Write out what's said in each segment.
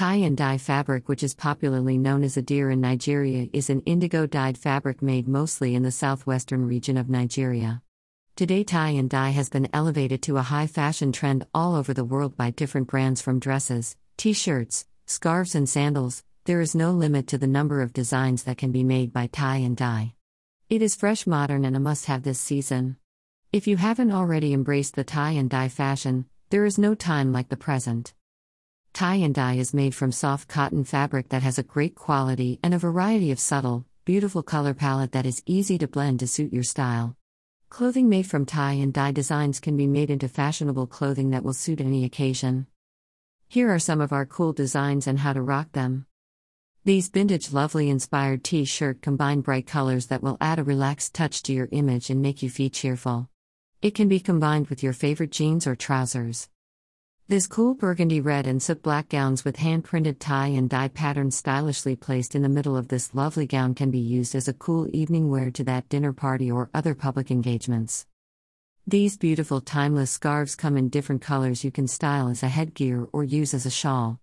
Tie and dye fabric, which is popularly known as Adire in Nigeria, is an indigo dyed fabric made mostly in the southwestern region of Nigeria. Today, tie and dye has been elevated to a high fashion trend all over the world by different brands from dresses, t shirts, scarves, and sandals. There is no limit to the number of designs that can be made by tie and dye. It is fresh, modern, and a must have this season. If you haven't already embraced the tie and dye fashion, there is no time like the present. Tie and dye is made from soft cotton fabric that has a great quality and a variety of subtle, beautiful color palette that is easy to blend to suit your style. Clothing made from tie and dye designs can be made into fashionable clothing that will suit any occasion. Here are some of our cool designs and how to rock them. These vintage lovely inspired t shirt combine bright colors that will add a relaxed touch to your image and make you feel cheerful. It can be combined with your favorite jeans or trousers. This cool burgundy red and soot black gowns with hand printed tie and dye patterns stylishly placed in the middle of this lovely gown can be used as a cool evening wear to that dinner party or other public engagements. These beautiful timeless scarves come in different colors you can style as a headgear or use as a shawl.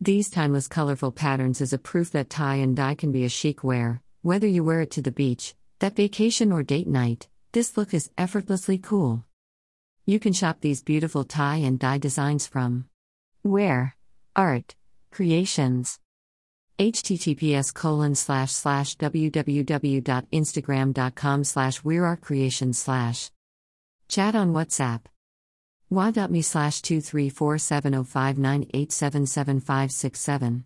These timeless colorful patterns is a proof that tie and dye can be a chic wear, whether you wear it to the beach, that vacation or date night, this look is effortlessly cool. You can shop these beautiful tie and dye designs from Wear? Art. Creations. https colon slash slash www.instagram.com slash wearartcreations slash chat on whatsapp wa.me slash 2347059877567